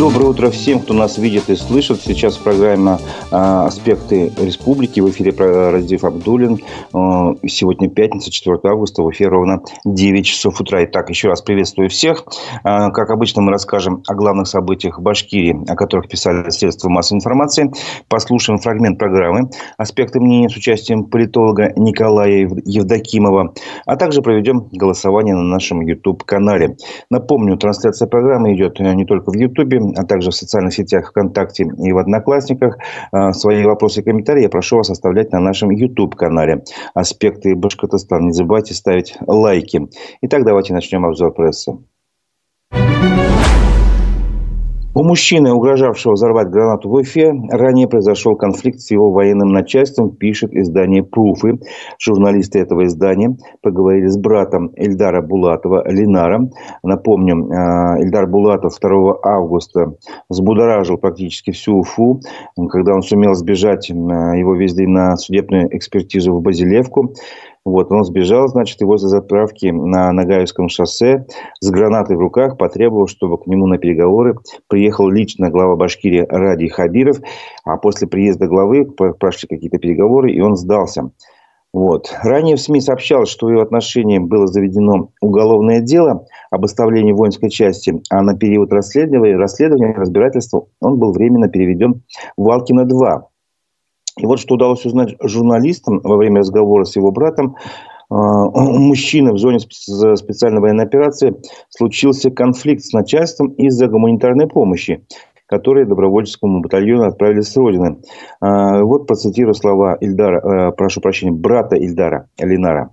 Доброе утро всем, кто нас видит и слышит. Сейчас программа «Аспекты республики». В эфире Раздев Абдулин. А, сегодня пятница, 4 августа. В эфире ровно 9 часов утра. Итак, еще раз приветствую всех. А, как обычно, мы расскажем о главных событиях Башкирии, о которых писали средства массовой информации. Послушаем фрагмент программы «Аспекты мнений» с участием политолога Николая Евдокимова. А также проведем голосование на нашем YouTube-канале. Напомню, трансляция программы идет не только в YouTube, а также в социальных сетях ВКонтакте и в Одноклассниках. А, свои вопросы и комментарии я прошу вас оставлять на нашем YouTube-канале «Аспекты Башкортостана». Не забывайте ставить лайки. Итак, давайте начнем обзор прессы. У мужчины, угрожавшего взорвать гранату в Уфе, ранее произошел конфликт с его военным начальством, пишет издание «Пруфы». Журналисты этого издания поговорили с братом Эльдара Булатова, Линара. Напомню, э, Эльдар Булатов 2 августа взбудоражил практически всю Уфу, когда он сумел сбежать, э, его везли на судебную экспертизу в Базилевку. Вот, он сбежал, значит, и возле заправки на Нагаевском шоссе с гранатой в руках потребовал, чтобы к нему на переговоры приехал лично глава Башкирии Ради Хабиров. А после приезда главы прошли какие-то переговоры, и он сдался. Вот. Ранее в СМИ сообщалось, что в его отношении было заведено уголовное дело об оставлении воинской части, а на период расследования, расследования разбирательства он был временно переведен в Валкино-2. И вот что удалось узнать журналистам во время разговора с его братом. А, у мужчины в зоне специальной военной операции случился конфликт с начальством из-за гуманитарной помощи которые добровольческому батальону отправили с родины. А, вот процитирую слова Ильдара, э, прошу прощения, брата Ильдара, Линара.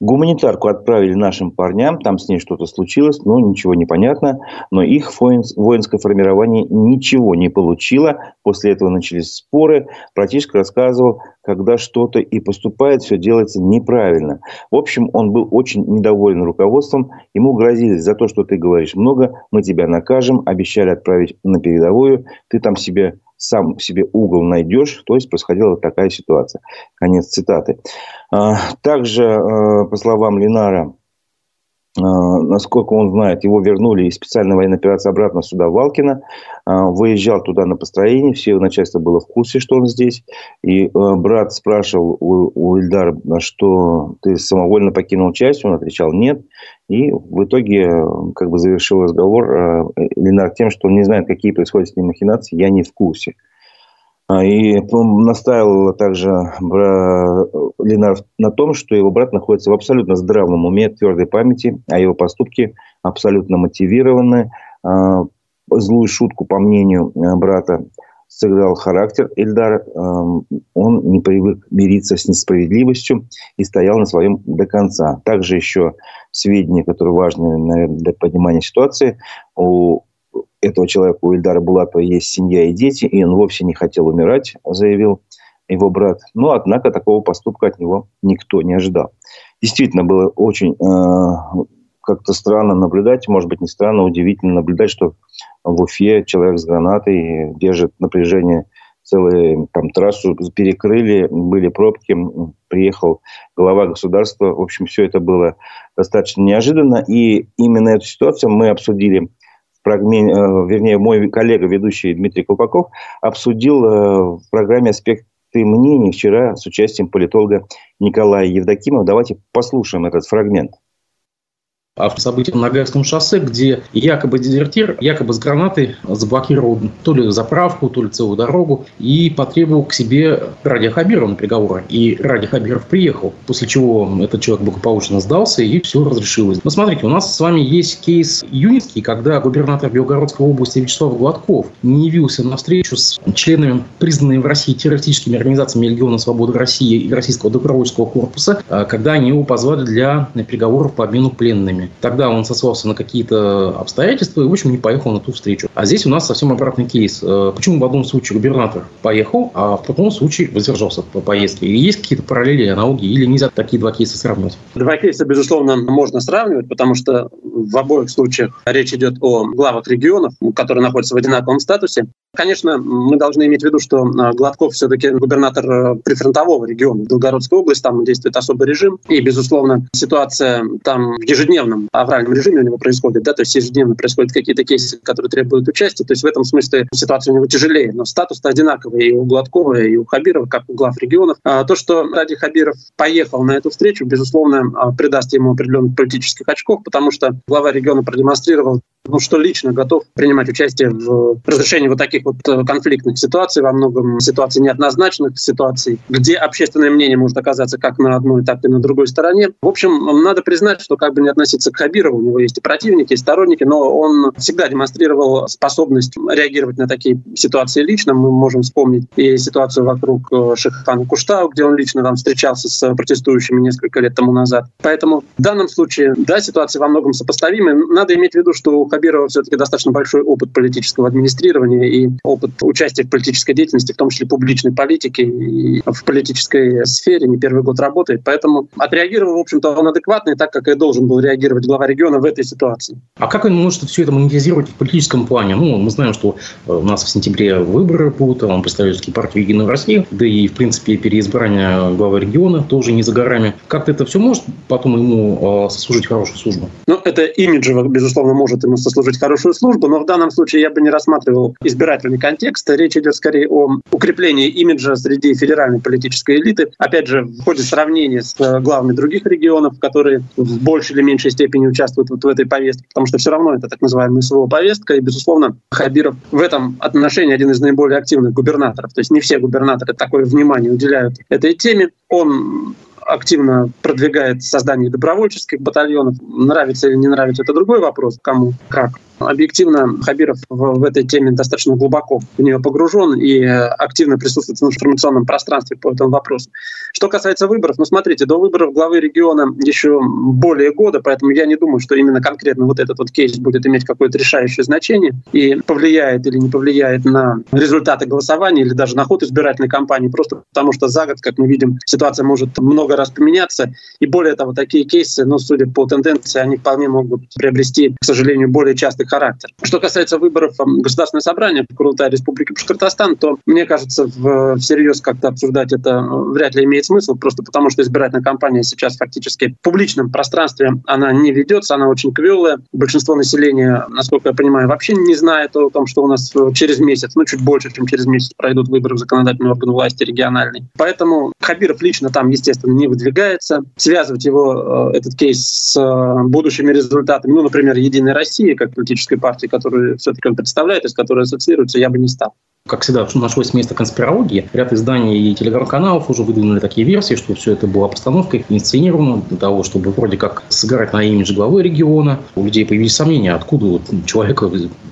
Гуманитарку отправили нашим парням, там с ней что-то случилось, но ничего не понятно. Но их воинское формирование ничего не получило. После этого начались споры. Братишка рассказывал, когда что-то и поступает, все делается неправильно. В общем, он был очень недоволен руководством. Ему грозили за то, что ты говоришь много, мы тебя накажем, обещали отправить на передовую, ты там себе сам себе угол найдешь. То есть происходила такая ситуация. Конец цитаты. А, также, а, по словам Ленара, а, насколько он знает, его вернули из специальной военной операции обратно сюда, в Валкино. Выезжал туда на построение. Все его начальство было в курсе, что он здесь. И брат спрашивал у, у Ильдара, что ты самовольно покинул часть. Он отвечал нет. И в итоге как бы завершил разговор Ленар тем, что он не знает, какие происходят с ним махинации. Я не в курсе. А, и настаивал также Ленар на том, что его брат находится в абсолютно здравом уме, твердой памяти, а его поступки абсолютно мотивированы. А, злую шутку, по мнению э, брата, сыграл характер Эльдар. Он не привык мириться с несправедливостью и стоял на своем до конца. Также еще сведения, которые важны наверное, для понимания ситуации. У этого человека, у Ильдара Булатова, есть семья и дети, и он вовсе не хотел умирать, заявил его брат. Но, однако, такого поступка от него никто не ожидал. Действительно, было очень э, как-то странно наблюдать, может быть, не странно, удивительно наблюдать, что в Уфе человек с гранатой держит напряжение целую там, трассу перекрыли, были пробки, приехал глава государства. В общем, все это было достаточно неожиданно. И именно эту ситуацию мы обсудили фрагменте, э, вернее, мой коллега, ведущий Дмитрий Колпаков, обсудил э, в программе «Аспекты мнений» вчера с участием политолога Николая Евдокимова. Давайте послушаем этот фрагмент о событии на Гаевском шоссе, где якобы дезертир, якобы с гранатой заблокировал то ли заправку, то ли целую дорогу и потребовал к себе Ради Хабирова на переговоры. И Ради Хабиров приехал, после чего этот человек благополучно сдался и все разрешилось. Но смотрите, у нас с вами есть кейс Юницкий, когда губернатор Белгородской области Вячеслав Гладков не явился на встречу с членами, признанными в России террористическими организациями Легиона Свободы России и Российского добровольческого корпуса, а, когда они его позвали для переговоров по обмену пленными. Тогда он сослался на какие-то обстоятельства и, в общем, не поехал на ту встречу. А здесь у нас совсем обратный кейс. Э, почему в одном случае губернатор поехал, а в другом случае воздержался по поездке? И есть какие-то параллели, аналогии, или нельзя такие два кейса сравнивать? Два кейса, безусловно, можно сравнивать, потому что в обоих случаях речь идет о главах регионов, которые находятся в одинаковом статусе. Конечно, мы должны иметь в виду, что а, Гладков все-таки губернатор э, прифронтового региона, Белгородской области, там действует особый режим, и, безусловно, ситуация там в ежедневном авральном режиме у него происходит, да, то есть ежедневно происходят какие-то кейсы, которые требуют участия, то есть в этом смысле ситуация у него тяжелее, но статус-то одинаковый и у Гладкова, и у Хабирова, как у глав регионов. А то, что Ради Хабиров поехал на эту встречу, безусловно, а, придаст ему определенных политических очков, потому что глава региона продемонстрировал ну, что лично готов принимать участие в разрешении вот таких вот э, конфликтных ситуаций, во многом ситуаций неоднозначных ситуаций, где общественное мнение может оказаться как на одной, так и на другой стороне. В общем, надо признать, что как бы не относиться к Хабирову, у него есть и противники, и сторонники, но он всегда демонстрировал способность реагировать на такие ситуации лично. Мы можем вспомнить и ситуацию вокруг э, Шехана Куштау, где он лично там встречался с протестующими несколько лет тому назад. Поэтому в данном случае, да, ситуация во многом сопоставимы. Надо иметь в виду, что у Хабирова все-таки достаточно большой опыт политического администрирования и опыт участия в политической деятельности, в том числе публичной политики и в политической сфере, не первый год работает. Поэтому отреагировал, в общем-то, он адекватно, и так, как и должен был реагировать глава региона в этой ситуации. А как он может все это монетизировать в политическом плане? Ну, мы знаем, что э, у нас в сентябре выборы будут, он представляет партию «Единую Россию», да и, в принципе, переизбрание главы региона тоже не за горами. Как-то это все может потом ему э, сослужить хорошую службу? Ну, это имиджево, безусловно, может ему сослужить хорошую службу, но в данном случае я бы не рассматривал избирательный контекст. Речь идет скорее о укреплении имиджа среди федеральной политической элиты. Опять же, в ходе сравнения с э, главами других регионов, которые в большей или меньшей степени участвуют вот в этой повестке, потому что все равно это так называемая СВО повестка, и, безусловно, Хабиров в этом отношении один из наиболее активных губернаторов. То есть не все губернаторы такое внимание уделяют этой теме. Он активно продвигает создание добровольческих батальонов. Нравится или не нравится, это другой вопрос, кому как. Объективно, Хабиров в, в этой теме достаточно глубоко в нее погружен и активно присутствует в информационном пространстве по этому вопросу. Что касается выборов, ну смотрите, до выборов главы региона еще более года, поэтому я не думаю, что именно конкретно вот этот вот кейс будет иметь какое-то решающее значение и повлияет или не повлияет на результаты голосования или даже на ход избирательной кампании, просто потому что за год, как мы видим, ситуация может много раз поменяться. И более того, такие кейсы, ну, судя по тенденции, они вполне могут приобрести, к сожалению, более частый политический характер. Что касается выборов Государственного собрания в Курултае Республики Башкортостан, то, мне кажется, в, всерьез как-то обсуждать это э, вряд ли имеет смысл, просто потому что избирательная кампания сейчас фактически в публичном пространстве, она не ведется, она очень квелая. Большинство населения, насколько я понимаю, вообще не знает о том, что у нас э, через месяц, ну, чуть больше, чем через месяц пройдут выборы в законодательный орган власти региональный. Поэтому Хабиров лично там, естественно, не выдвигается. Связывать его, э, этот кейс, с будущими результатами, ну, например, Единой России, как политической политической партии, которую все-таки он представляет, и с которой ассоциируется, я бы не стал. Как всегда, нашлось место конспирологии. Ряд изданий и телеграм-каналов уже выдвинули такие версии, что все это было постановкой, инсценировано для того, чтобы вроде как сыграть на имидж главы региона. У людей появились сомнения, откуда вот человек,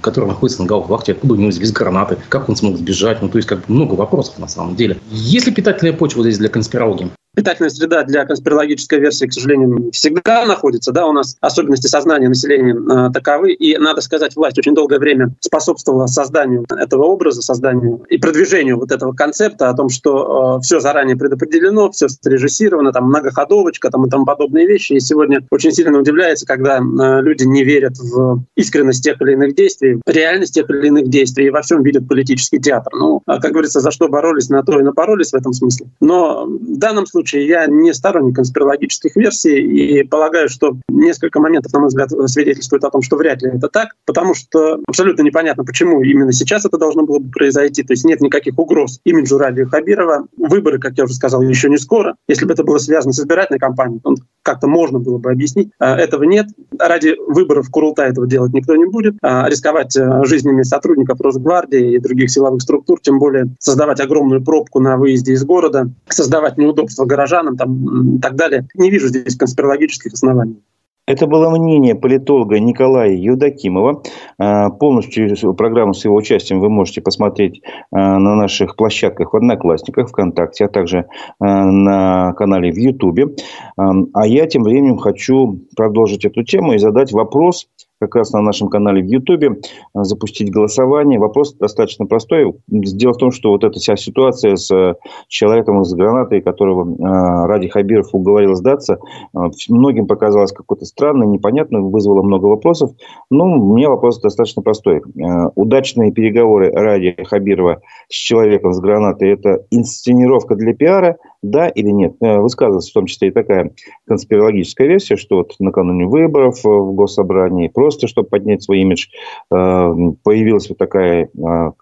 который находится на вахте, откуда у него здесь гранаты, как он смог сбежать. Ну, то есть, как бы много вопросов на самом деле. Есть ли питательная почва здесь для конспирологии? Питательная среда для конспирологической версии, к сожалению, всегда находится. Да, у нас особенности сознания населения э, таковы. И, надо сказать, власть очень долгое время способствовала созданию этого образа, созданию и продвижению вот этого концепта о том, что э, все заранее предопределено, все срежиссировано, там многоходовочка там, и тому подобные вещи. И сегодня очень сильно удивляется, когда э, люди не верят в искренность тех или иных действий, реальность тех или иных действий и во всем видят политический театр. Ну, а, как говорится, за что боролись, на то и напоролись в этом смысле. Но в данном случае случае я не сторонник конспирологических версий и полагаю, что несколько моментов, на мой взгляд, свидетельствуют о том, что вряд ли это так, потому что абсолютно непонятно, почему именно сейчас это должно было бы произойти. То есть нет никаких угроз имиджу Ради Хабирова. Выборы, как я уже сказал, еще не скоро. Если бы это было связано с избирательной кампанией, он как-то можно было бы объяснить. А, этого нет. Ради выборов Курулта этого делать никто не будет. А, рисковать э, жизнями сотрудников Росгвардии и других силовых структур, тем более создавать огромную пробку на выезде из города, создавать неудобства горожанам там, и так далее. Не вижу здесь конспирологических оснований. Это было мнение политолога Николая Евдокимова. А, полностью программу с его участием вы можете посмотреть а, на наших площадках в Одноклассниках, ВКонтакте, а также а, на канале в Ютубе. А я тем временем хочу продолжить эту тему и задать вопрос, как раз на нашем канале в Ютубе запустить голосование. Вопрос достаточно простой. Дело в том, что вот эта вся ситуация с человеком с гранатой, которого Ради Хабиров уговорил сдаться, многим показалось какой-то странной, непонятной, вызвало много вопросов. Ну, у меня вопрос достаточно простой. Удачные переговоры Ради Хабирова с человеком с гранатой – это инсценировка для пиара, да или нет? Высказывается в том числе и такая конспирологическая версия, что вот накануне выборов в Госсобрании, просто чтобы поднять свой имидж, э, появилась вот такая, э,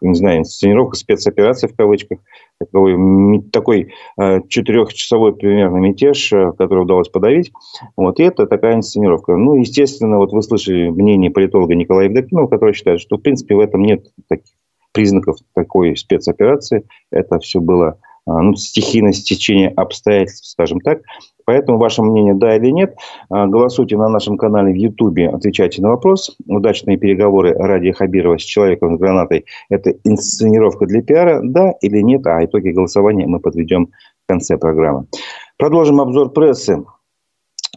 не знаю, инсценировка, спецоперация в кавычках, такой, такой э, четырехчасовой примерно мятеж, который удалось подавить. Вот, и это такая инсценировка. Ну, естественно, вот вы слышали мнение политолога Николая Евдокимова, который считает, что, в принципе, в этом нет таких признаков такой спецоперации. Это все было ну, стихийное стечение обстоятельств, скажем так. Поэтому ваше мнение да или нет. А, голосуйте на нашем канале в Ютубе, отвечайте на вопрос. Удачные переговоры Ради Хабирова с человеком с гранатой – это инсценировка для пиара, да или нет? А итоги голосования мы подведем в конце программы. Продолжим обзор прессы.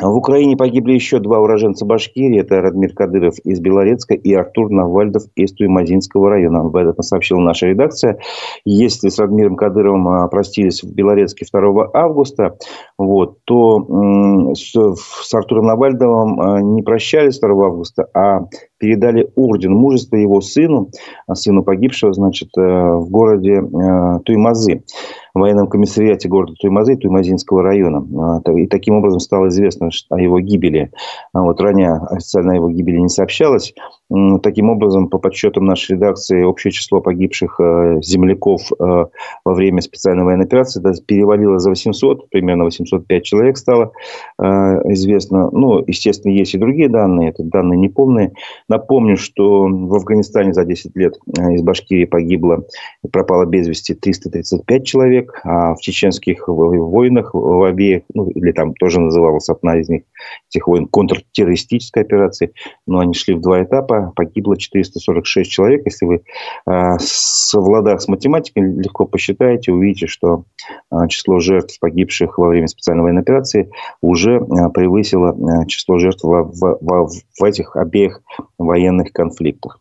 В Украине погибли еще два уроженца Башкирии. Это Радмир Кадыров из Белорецка и Артур Навальдов из Туймазинского района. Об этом сообщила наша редакция. Если с Радмиром Кадыровым а, простились в Белорецке 2 августа, вот, то с, Артуром Навальдовым а, не прощались 2 августа, а передали орден мужества его сыну, а, сыну погибшего, значит, э, в городе э, Туймазы военном комиссариате города Туймазы, Туймазинского района. А, и таким образом стало известно о его гибели. А вот ранее официально о его гибели не сообщалось. Таким образом, по подсчетам нашей редакции, общее число погибших э, земляков э, во время специальной военной операции перевалило за 800, примерно 805 человек стало э, известно. Ну, естественно, есть и другие данные, это данные неполные. Напомню, что в Афганистане за 10 лет из Башкирии погибло, пропало без вести 335 человек а в чеченских войнах в обеих, ну, или там тоже называлась одна из них, этих войн, контртеррористической операции, но они шли в два этапа, погибло 446 человек. Если вы э, совладав с математикой, легко посчитаете, увидите, что э, число жертв, погибших во время специальной военной операции, уже э, превысило э, число жертв в, в, в, в этих обеих военных конфликтах.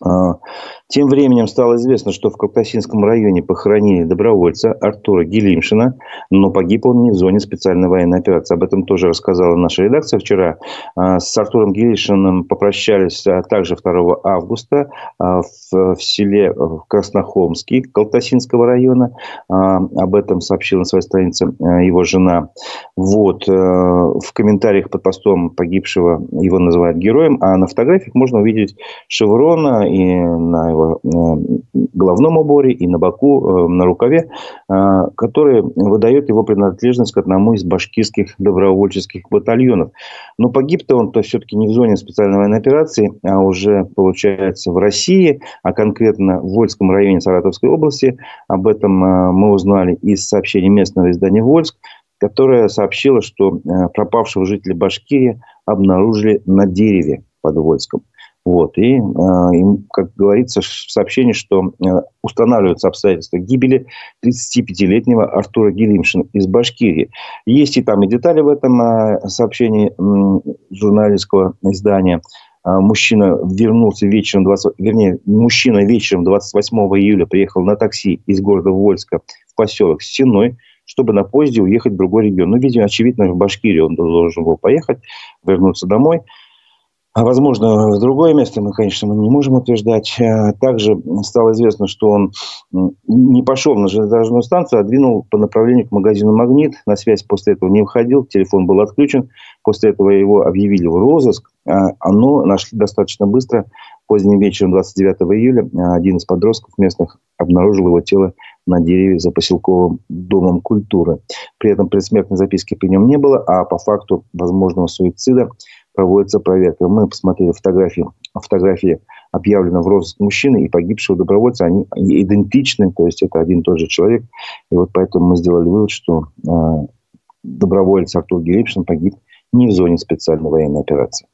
Тем временем стало известно, что в Кавказинском районе похоронили добровольца Артура Гелимшина, но погиб он не в зоне специальной военной операции. Об этом тоже рассказала наша редакция вчера. А, с Артуром Гелимшиным попрощались а, также 2 августа а, в, селе Краснохолмский Калтасинского района. Об этом сообщила на своей странице его жена. Вот. В комментариях под постом погибшего его называют героем, а на фотографиях можно увидеть шеврона и на его э, головном уборе, и на боку, э, на рукаве, э, который выдает его принадлежность к одному из башкирских добровольческих батальонов. Но погиб-то он-то все-таки не в зоне специальной военной операции, а уже, получается, в России, а конкретно в Вольском районе Саратовской области. Об этом мы узнали из сообщений местного издания «Вольск», которое сообщило, что пропавшего жителя Башкирии обнаружили на дереве под Вольском. Вот. И, э, как говорится в сообщении, что э, устанавливаются обстоятельства гибели 35-летнего Артура Гелимшина из Башкирии. Есть и там и детали в этом э, сообщении журналистского издания. Мужчина вернулся вечером, 20, вернее, мужчина вечером 28 июля приехал на такси из города Вольска в поселок Стеной, чтобы на поезде уехать в другой регион. Ну, видимо, очевидно, в Башкирию он должен был поехать, вернуться домой. А возможно, в другое место мы, конечно, мы не можем утверждать. Э, также стало известно, что он не пошел на железнодорожную станцию, а двинул по направлению к магазину «Магнит». На связь после этого не выходил, телефон был отключен. После этого его объявили в розыск. А, оно нашли достаточно быстро. Поздним вечером 29 июля э, один из подростков местных обнаружил его тело на дереве за поселковым домом культуры. При этом предсмертной записки при нем не было, а по факту возможного суицида проводится проверка. Мы посмотрели фотографии. Фотографии объявлены в розыск мужчины и погибшего добровольца. Они, идентичны, то есть это один и тот же человек. И вот поэтому мы сделали вывод, что э, доброволец Артур Герепшин погиб не в зоне специальной военной операции.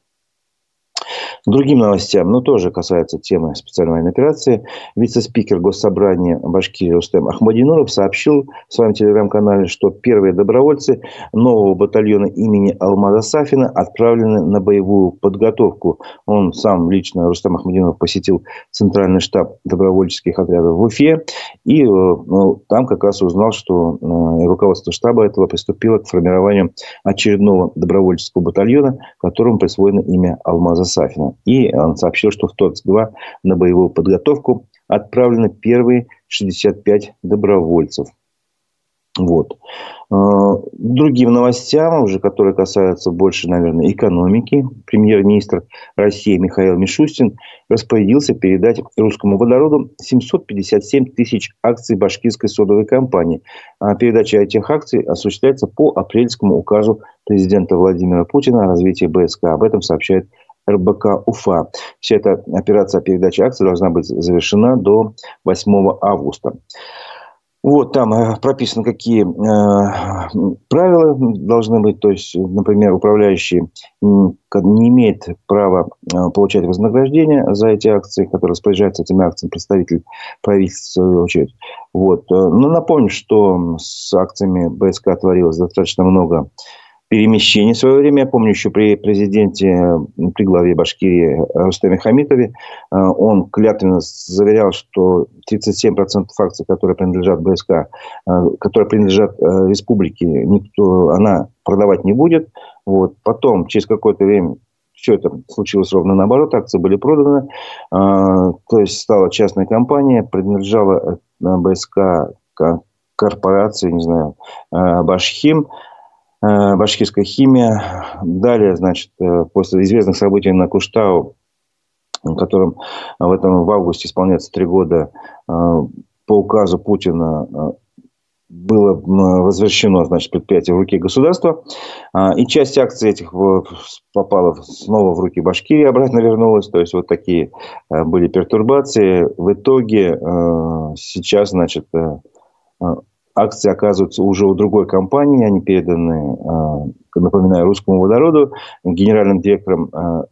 Другим новостям, но тоже касается темы специальной военной операции, вице-спикер Госсобрания Башкирии Рустем Ахмадинуров сообщил в своем телеграм-канале, что первые добровольцы нового батальона имени Алмаза Сафина отправлены на боевую подготовку. Он сам лично, Рустем Ахмадинуров, посетил центральный штаб добровольческих отрядов в Уфе и э, ну, там как раз узнал, что э, руководство штаба этого приступило к формированию очередного добровольческого батальона, которому присвоено имя Алмаза Сафина. И он сообщил, что в ТОЦ-2 на боевую подготовку отправлены первые 65 добровольцев. Вот. А, другим новостям, уже которые касаются больше, наверное, экономики, премьер-министр России Михаил Мишустин распорядился передать русскому водороду 757 тысяч акций башкирской содовой компании. А передача этих акций осуществляется по апрельскому указу президента Владимира Путина о развитии БСК. Об этом сообщает РБК Уфа. Вся эта операция передачи акций должна быть завершена до 8 августа. Вот там э, прописано, какие э, правила должны быть. То есть, например, управляющий не имеет права э, получать вознаграждение за эти акции, которые распоряжается этими акциями представитель правительства, в свою очередь. Вот. Э, но напомню, что с акциями БСК творилось достаточно много перемещений в свое время. Я помню еще при президенте, при главе Башкирии Рустаме Хамитове, э, он клятвенно заверял, что 37% акций, которые принадлежат БСК, э, которые принадлежат э, республике, никто, она продавать не будет. Вот. Потом, через какое-то время, все это случилось ровно наоборот, акции были проданы, то есть стала частная компания, принадлежала БСК корпорации, не знаю, Башхим, Э, башкирская химия. Далее, значит, э, после известных событий на Куштау, которым в этом в августе исполняется три года, э, по указу Путина было возвращено значит, предприятие в руки государства. И часть акций этих попала снова в руки Башкирии, обратно вернулась. То есть, вот такие были пертурбации. В итоге сейчас, значит, акции оказываются уже у другой компании, они переданы, а, напоминаю, русскому водороду, генеральным директором, а,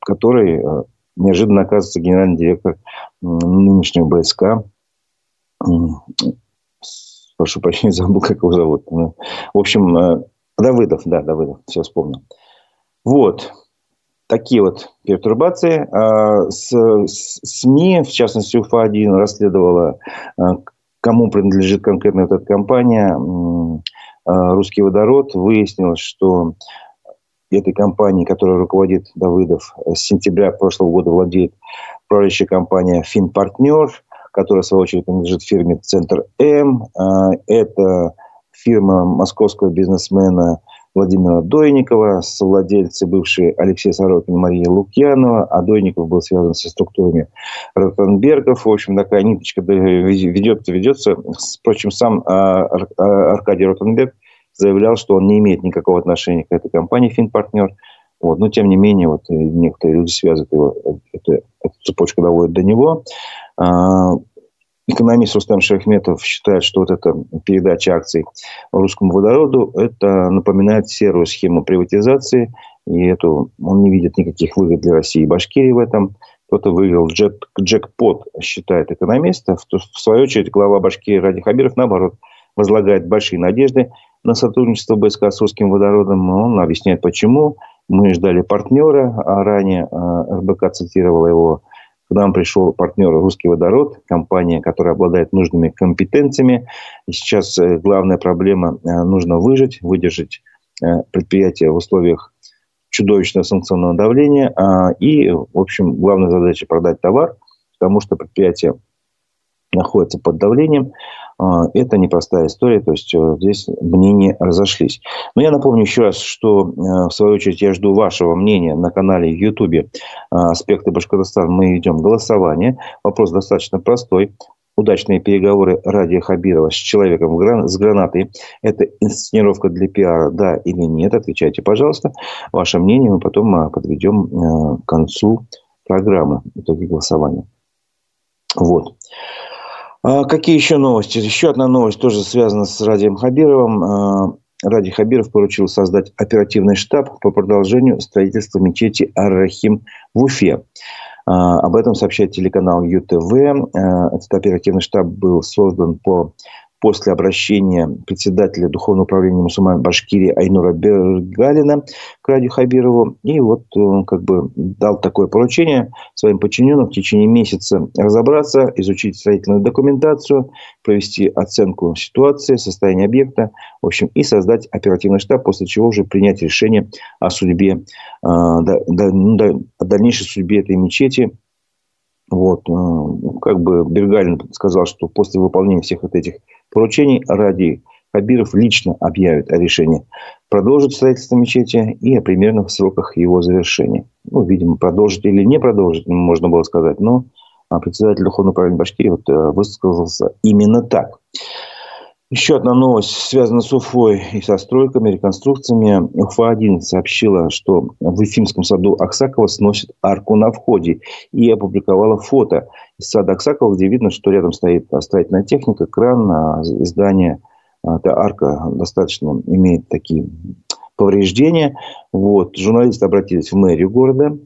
который а, неожиданно оказывается генеральный директор нынешнего БСК. Прошу прощения, забыл, как его зовут. Ну, в общем, Давыдов, да, Давыдов, все вспомнил. Вот. Такие вот пертурбации. СМИ, в частности, УФА-1 расследовала кому принадлежит конкретно эта компания, а, «Русский водород», выяснилось, что этой компании, которой руководит Давыдов, с сентября прошлого года владеет управляющая компания «Финпартнер», которая, в свою очередь, принадлежит фирме «Центр М». А, это фирма московского бизнесмена Владимира Дойникова, совладельцы бывшие Алексей Сорокин и Мария Лукьянова, а Дойников был связан со структурами Ротенбергов. В общем, такая ниточка ведется, ведется. Впрочем, сам а, а, Аркадий Ротенберг заявлял, что он не имеет никакого отношения к этой компании «Финпартнер». Вот. Но, тем не менее, вот некоторые люди связывают его, эту, эту цепочку доводят до него. Экономист Рустам Шахметов считает, что вот эта передача акций русскому водороду, это напоминает серую схему приватизации. И эту, он не видит никаких выгод для России и Башкирии в этом. Кто-то выиграл джек, джекпот, считает экономист. В, свою очередь, глава Башкирии Ради Хабиров, наоборот, возлагает большие надежды на сотрудничество БСК с русским водородом. Он объясняет, почему. Мы ждали партнера, а ранее а, РБК цитировала его нам пришел партнер «Русский водород», компания, которая обладает нужными компетенциями. И сейчас э, главная проблема э, – нужно выжить, выдержать э, предприятие в условиях чудовищного санкционного давления. А, и, в общем, главная задача – продать товар, потому что предприятие находится под давлением. А, это непростая история, то есть э, здесь мнения разошлись. Но я напомню еще раз, что э, в свою очередь я жду вашего мнения на канале в YouTube а, «Аспекты Башкортостана». Мы ведем голосование. Вопрос достаточно простой. Удачные переговоры Радия Хабирова с человеком с гранатой – это инсценировка для пиара, да или нет? Отвечайте, пожалуйста. Ваше мнение мы потом подведем э, к концу программы, итоги голосования. Вот. А какие еще новости? Еще одна новость тоже связана с Радием Хабировым. А, Ради Хабиров поручил создать оперативный штаб по продолжению строительства мечети Ар-Рахим в Уфе. А, об этом сообщает телеканал ЮТВ. Этот оперативный штаб был создан по после обращения председателя Духовного управления мусульман Башкирии Айнура Бергалина к Ради Хабирову. И вот он как бы дал такое поручение своим подчиненным в течение месяца разобраться, изучить строительную документацию, провести оценку ситуации, состояния объекта, в общем, и создать оперативный штаб, после чего уже принять решение о судьбе, о ну, дальнейшей судьбе этой мечети, вот, э, как бы Бергалин сказал, что после выполнения всех вот этих поручений Ради Хабиров лично объявит о решении продолжить строительство мечети и о примерных сроках его завершения. Ну, видимо, продолжить или не продолжить, можно было сказать, но а, председатель Духовного управления Башкирии вот, э, высказался именно так. Еще одна новость связана с Уфой и со стройками, реконструкциями. Уфа-1 сообщила, что в Ефимском саду Аксакова сносит арку на входе и опубликовала фото из сада Аксакова, где видно, что рядом стоит строительная техника, кран, а здание, а, эта арка достаточно имеет такие повреждения. Вот. Журналисты обратились в мэрию города,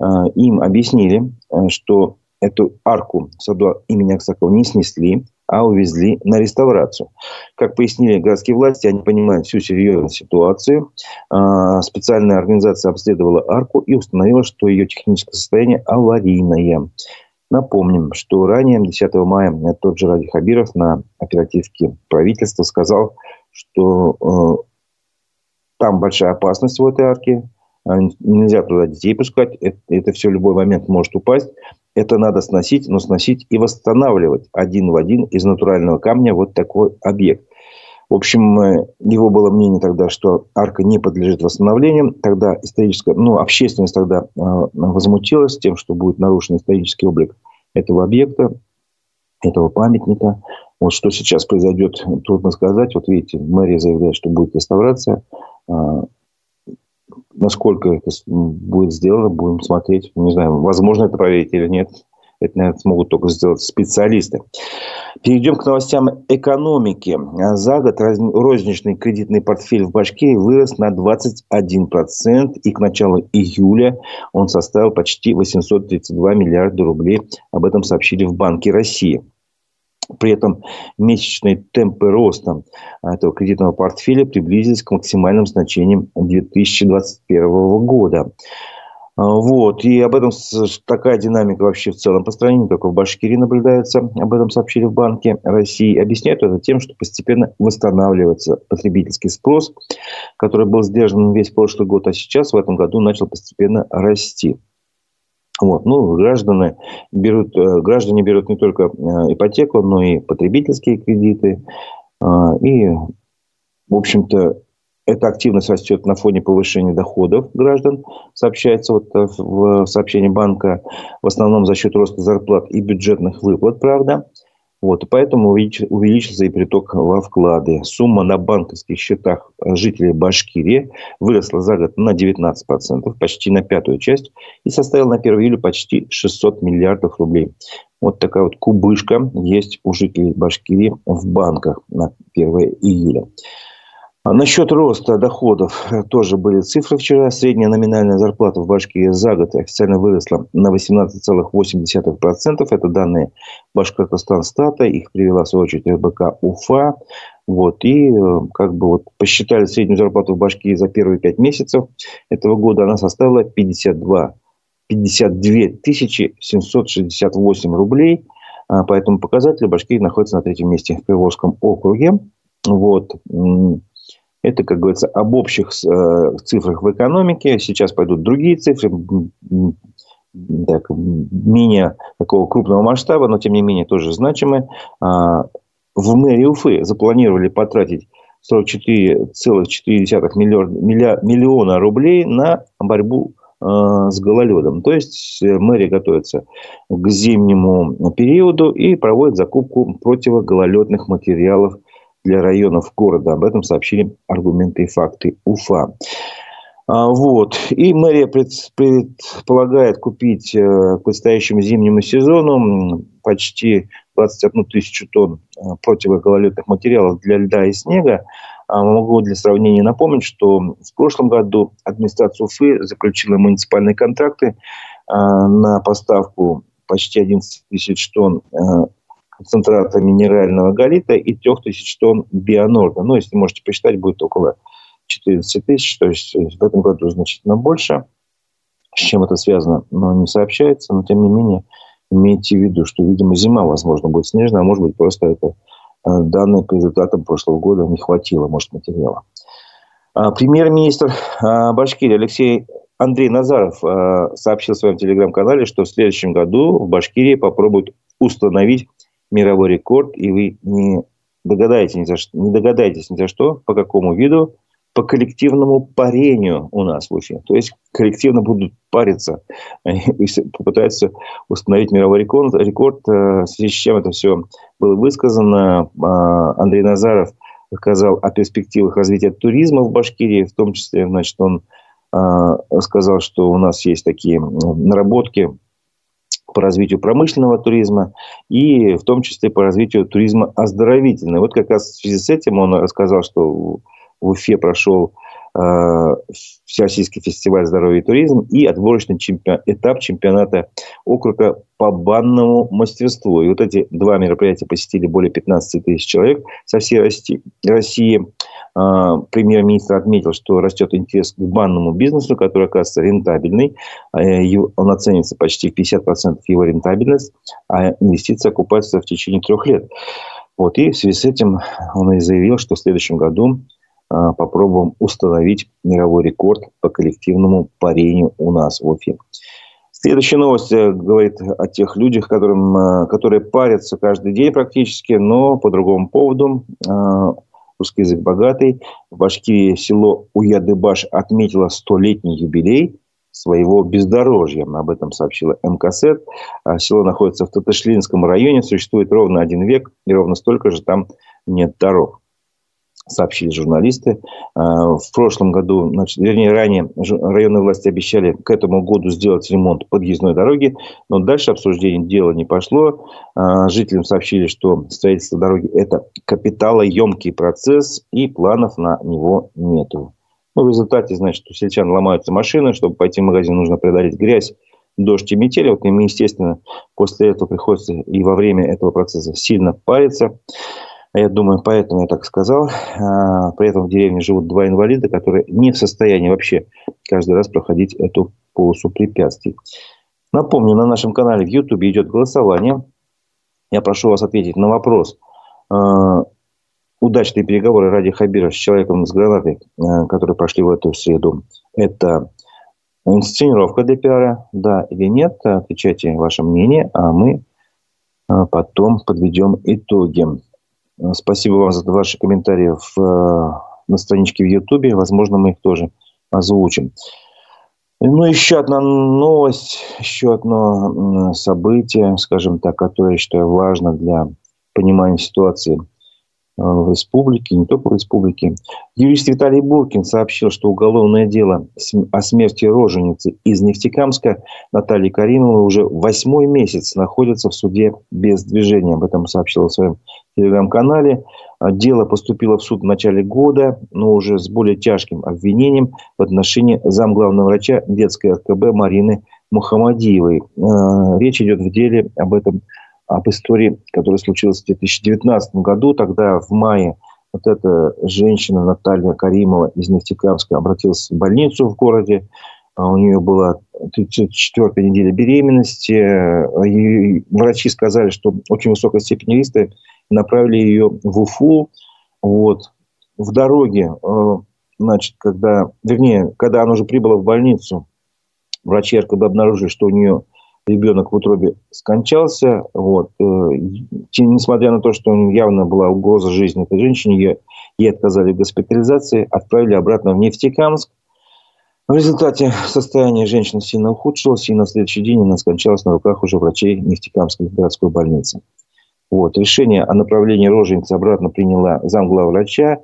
а, им объяснили, что эту арку в саду имени Аксакова не снесли, а увезли на реставрацию. Как пояснили городские власти, они понимают всю серьезность ситуации. А, специальная организация обследовала арку и установила, что ее техническое состояние аварийное. Напомним, что ранее, 10 мая, тот же Ради Хабиров на оперативке правительства сказал, что э, там большая опасность в этой арке, а, нельзя туда детей пускать, это, это все в любой момент может упасть. Это надо сносить, но сносить и восстанавливать один в один из натурального камня вот такой объект. В общем, э, его было мнение тогда, что арка не подлежит восстановлению. Тогда историческая, ну, общественность тогда э, возмутилась тем, что будет нарушен исторический облик этого объекта, этого памятника. Вот что сейчас произойдет, трудно сказать. Вот видите, мэрия заявляет, что будет реставрация. Насколько это будет сделано, будем смотреть. Не знаю, возможно это проверить или нет. Это, наверное, смогут только сделать специалисты. Перейдем к новостям экономики. За год розничный кредитный портфель в Башкирии вырос на 21%. И к началу июля он составил почти 832 миллиарда рублей. Об этом сообщили в Банке России. При этом месячные темпы роста этого кредитного портфеля приблизились к максимальным значениям 2021 года. А, вот. И об этом такая динамика вообще в целом по стране, не только в Башкирии наблюдается. Об этом сообщили в Банке России. Объясняют это тем, что постепенно восстанавливается потребительский спрос, который был сдержан весь прошлый год, а сейчас в этом году начал постепенно расти. Вот. Ну, граждане берут, э, граждане берут не только э, ипотеку, но и потребительские кредиты. А, и, в общем-то, эта активность растет на фоне повышения доходов граждан, сообщается вот э, в сообщении банка, в основном за счет роста зарплат и бюджетных выплат, правда. Вот, и поэтому увеличился и приток во вклады. Сумма на банковских счетах жителей Башкирии выросла за год на 19%, почти на пятую часть, и составила на 1 июля почти 600 миллиардов рублей. Вот такая вот кубышка есть у жителей Башкирии в банках на 1 июля. А насчет роста доходов э, тоже были цифры вчера. Средняя номинальная зарплата в Башкирии за год официально выросла на 18,8%. Это данные Башкортостан стата. Их привела, в свою очередь, РБК Уфа. Вот, и э, как бы вот посчитали среднюю зарплату в Башкирии за первые пять месяцев этого года. Она составила 52, 52 768 рублей. А по этому показателю Башкирия находится на третьем месте в Приволжском округе. Вот. Это, как говорится, об общих э, цифрах в экономике. Сейчас пойдут другие цифры, так, менее такого крупного масштаба, но тем не менее тоже значимые. А, в мэрии Уфы запланировали потратить 44,4 миллиона рублей на борьбу э, с гололедом. То есть э, мэрия готовится к зимнему периоду и проводит закупку противогололедных материалов для районов города. Об этом сообщили аргументы и факты УФА. А, вот. И мэрия предполагает купить э, к предстоящему зимнему сезону почти 21 тысячу тонн э, противогололедных материалов для льда и снега. Могу для сравнения напомнить, что в прошлом году администрация Уфы заключила муниципальные контракты на поставку почти 11 тысяч тонн концентрата минерального галита и 3 тысяч тонн бионорда. Ну, если можете посчитать, будет около 14 тысяч, то есть в этом году значительно больше. С чем это связано, но не сообщается, но тем не менее имейте в виду, что, видимо, зима, возможно, будет снежная, а может быть, просто это э, данные по результатам прошлого года не хватило, может, материала. А, премьер-министр а, Башкирии Алексей Андрей Назаров а, сообщил в своем телеграм-канале, что в следующем году в Башкирии попробуют установить мировой рекорд, и вы не догадаетесь ни за что, не догадаетесь ни за что, по какому виду, по коллективному парению у нас в Уфе. То есть коллективно будут париться попытаются установить мировой рекорд. рекорд э, в связи с чем это все было высказано. А, Андрей Назаров сказал о перспективах развития туризма в Башкирии. В том числе, значит, он а, сказал, что у нас есть такие наработки по развитию промышленного туризма и в том числе по развитию туризма оздоровительного. Вот как раз в связи с этим он рассказал, что в Уфе прошел э, Всероссийский фестиваль здоровья и туризм и отборочный чемпион, этап чемпионата округа по банному мастерству. И вот эти два мероприятия посетили более 15 тысяч человек со всей России. А, премьер-министр отметил, что растет интерес к банному бизнесу, который оказывается рентабельный. А, он оценится почти в 50% его рентабельность, а инвестиции окупаются в течение трех лет. Вот, и в связи с этим он и заявил, что в следующем году а, попробуем установить мировой рекорд по коллективному парению у нас в Уфе. Следующая новость э, говорит о тех людях, которым, э, которые парятся каждый день практически, но по другому поводу русский язык богатый. В Башкирии село Уядыбаш отметило столетний юбилей своего бездорожья. Об этом сообщила МКСЭД. А село находится в Татышлинском районе, существует ровно один век, и ровно столько же там нет дорог сообщили журналисты. А, в прошлом году, значит, вернее, ранее районные власти обещали к этому году сделать ремонт подъездной дороги, но дальше обсуждение дела не пошло. А, жителям сообщили, что строительство дороги – это капиталоемкий процесс, и планов на него нету. Ну, в результате, значит, у сельчан ломаются машины, чтобы пойти в магазин, нужно преодолеть грязь, дождь и метель. Вот им, естественно, после этого приходится и во время этого процесса сильно париться. Я думаю, поэтому я так сказал. А, при этом в деревне живут два инвалида, которые не в состоянии вообще каждый раз проходить эту полосу препятствий. Напомню, на нашем канале в YouTube идет голосование. Я прошу вас ответить на вопрос. А, удачные переговоры ради Хабира с человеком с гранатой, а, которые прошли в эту среду, это инсценировка для пиара, да или нет? Отвечайте ваше мнение, а мы потом подведем итоги. Э, спасибо вам за ваши комментарии в, э, на страничке в Ютубе. Возможно, мы их тоже озвучим. Ну, еще одна новость, еще одно событие, скажем так, которое я считаю важно для понимания ситуации – в республике, не только в республике. Юрист Виталий Буркин сообщил, что уголовное дело о смерти роженицы из Нефтекамска Натальи Каримовой уже восьмой месяц находится в суде без движения. Об этом сообщил в своем телеграм-канале. А дело поступило в суд в начале года, но уже с более тяжким обвинением в отношении замглавного врача детской РКБ Марины Мухаммадиевой. Э, речь идет в деле об этом об истории, которая случилась в 2019 году. Тогда в мае вот эта женщина Наталья Каримова из Нефтекамска обратилась в больницу в городе. А у нее была 34 неделя беременности. И врачи сказали, что очень высокая степень риска. Направили ее в Уфу. Вот. В дороге, э, значит, когда, вернее, когда она уже прибыла в больницу, врачи РКБ обнаружили, что у нее ребенок в утробе скончался. Вот. Э, несмотря на то, что явно была угроза жизни этой женщины, ей, ей отказали в госпитализации, отправили обратно в Нефтекамск. В результате состояние женщины сильно ухудшилось, и на следующий день она скончалась на руках уже врачей Нефтекамской городской больницы. Вот. Решение о направлении роженицы обратно приняла замглавврача,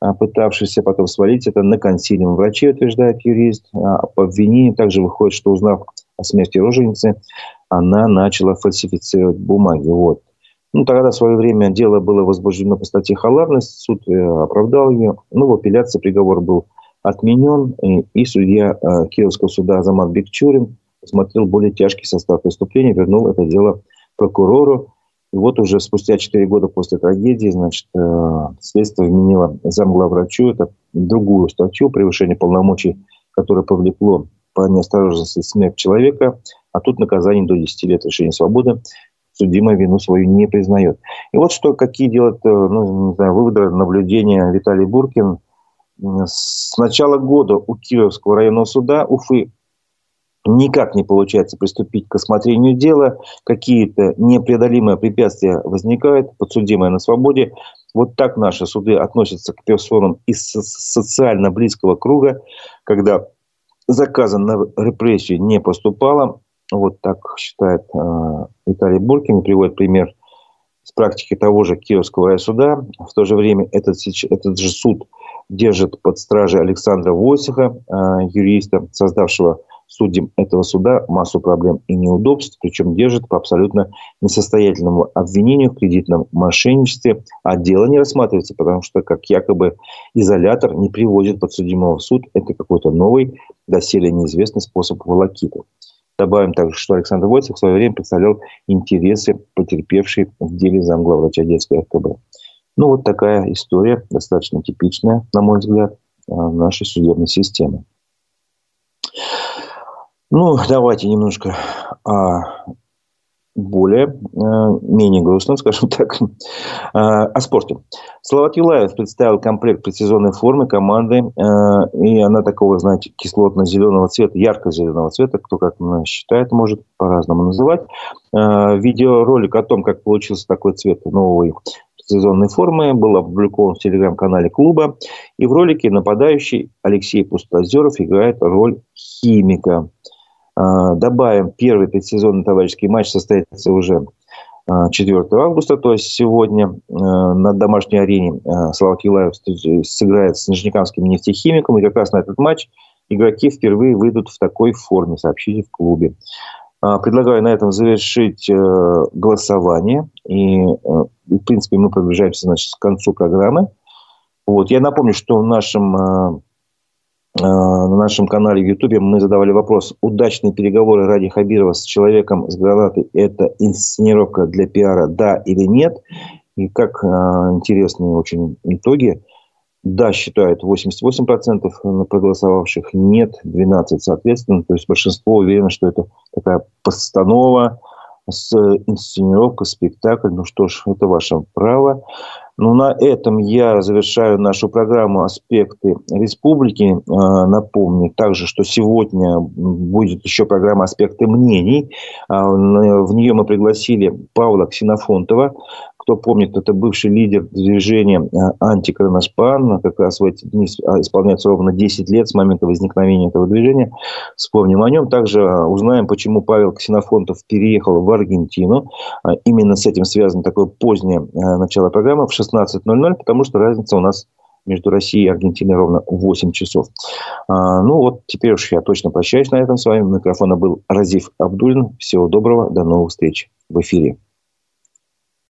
а, пытавшийся потом свалить это на консилиум врачей, утверждает юрист. А по обвинению также выходит, что узнав о смерти роженицы, она начала фальсифицировать бумаги. Вот. Ну, тогда в свое время дело было возбуждено по статье «Халатность», суд э, оправдал ее. Ну, в апелляции приговор был отменен, и, и судья э, Киевского суда Азамат Бекчурин посмотрел более тяжкий состав преступления, вернул это дело прокурору. И вот уже спустя 4 года после трагедии, значит, э, следствие вменило замглавврачу это другую статью превышение полномочий, которое повлекло по неосторожности смерть человека, а тут наказание до 10 лет лишения свободы судимая вину свою не признает. И вот что, какие делают э, ну, не знаю, выводы, наблюдения Виталий Буркин. С начала года у Кировского районного суда Уфы никак не получается приступить к осмотрению дела, какие-то непреодолимые препятствия возникают, подсудимые на свободе. Вот так наши суды относятся к персонам из социально близкого круга, когда заказа на репрессию не поступало. Вот так считает э, Виталий Буркин, приводит пример с практики того же Киевского райсуда. В то же время этот, этот же суд держит под стражей Александра Войсиха, э, юриста, создавшего судьям этого суда массу проблем и неудобств, причем держит по абсолютно несостоятельному обвинению в кредитном мошенничестве, а дело не рассматривается, потому что как якобы изолятор не приводит подсудимого в суд. Это какой-то новый, доселе неизвестный способ волокиты. Добавим также, что Александр Войцев в свое время представлял интересы потерпевшей в деле замглавврача детской ФКБ. Ну, вот такая история, достаточно типичная, на мой взгляд, э, нашей судебной системы. Ну, давайте немножко о более, э, менее грустном, скажем так, э, о спорте. Словак Юлаев представил комплект предсезонной формы команды, э, и она такого, знаете, кислотно-зеленого цвета, ярко-зеленого цвета, кто как считает, может по-разному называть. Видеоролик о том, как получился такой цвет новой сезонной формы был опубликован в телеграм-канале клуба. И в ролике нападающий Алексей Пустозеров играет роль химика. А, добавим, первый предсезонный товарищеский матч состоится уже 4 а, августа, то есть сегодня а, на домашней арене Слава Килаев сыграет с Нижнекамским нефтехимиком, и как раз на этот матч игроки впервые выйдут в такой форме, сообщили в клубе. Предлагаю на этом завершить э, голосование. И, э, в принципе, мы приближаемся значит, к концу программы. Вот. Я напомню, что в нашем э, на нашем канале в Ютубе мы задавали вопрос, удачные переговоры ради Хабирова с человеком с гранатой – это инсценировка для пиара, да или нет? И как э, интересные очень итоги. Да, считают 88% проголосовавших, нет 12% соответственно. То есть большинство уверено, что это такая постанова с инсценировкой, спектакль. Ну что ж, это ваше право. Ну, на этом я завершаю нашу программу «Аспекты республики». А, напомню также, что сегодня будет еще программа «Аспекты мнений». А, в нее мы пригласили Павла Ксенофонтова, кто помнит, это бывший лидер движения а, антикроноспан. Как раз в эти дни исполняется ровно 10 лет с момента возникновения этого движения. Вспомним о нем. Также узнаем, почему Павел Ксенофонтов переехал в Аргентину. Именно с этим связано такое позднее начало программы в 16.00, потому что разница у нас между Россией и Аргентиной ровно 8 часов. А, ну вот, теперь уж я точно прощаюсь на этом с вами. У микрофона был Разив Абдулин. Всего доброго, до новых встреч в эфире.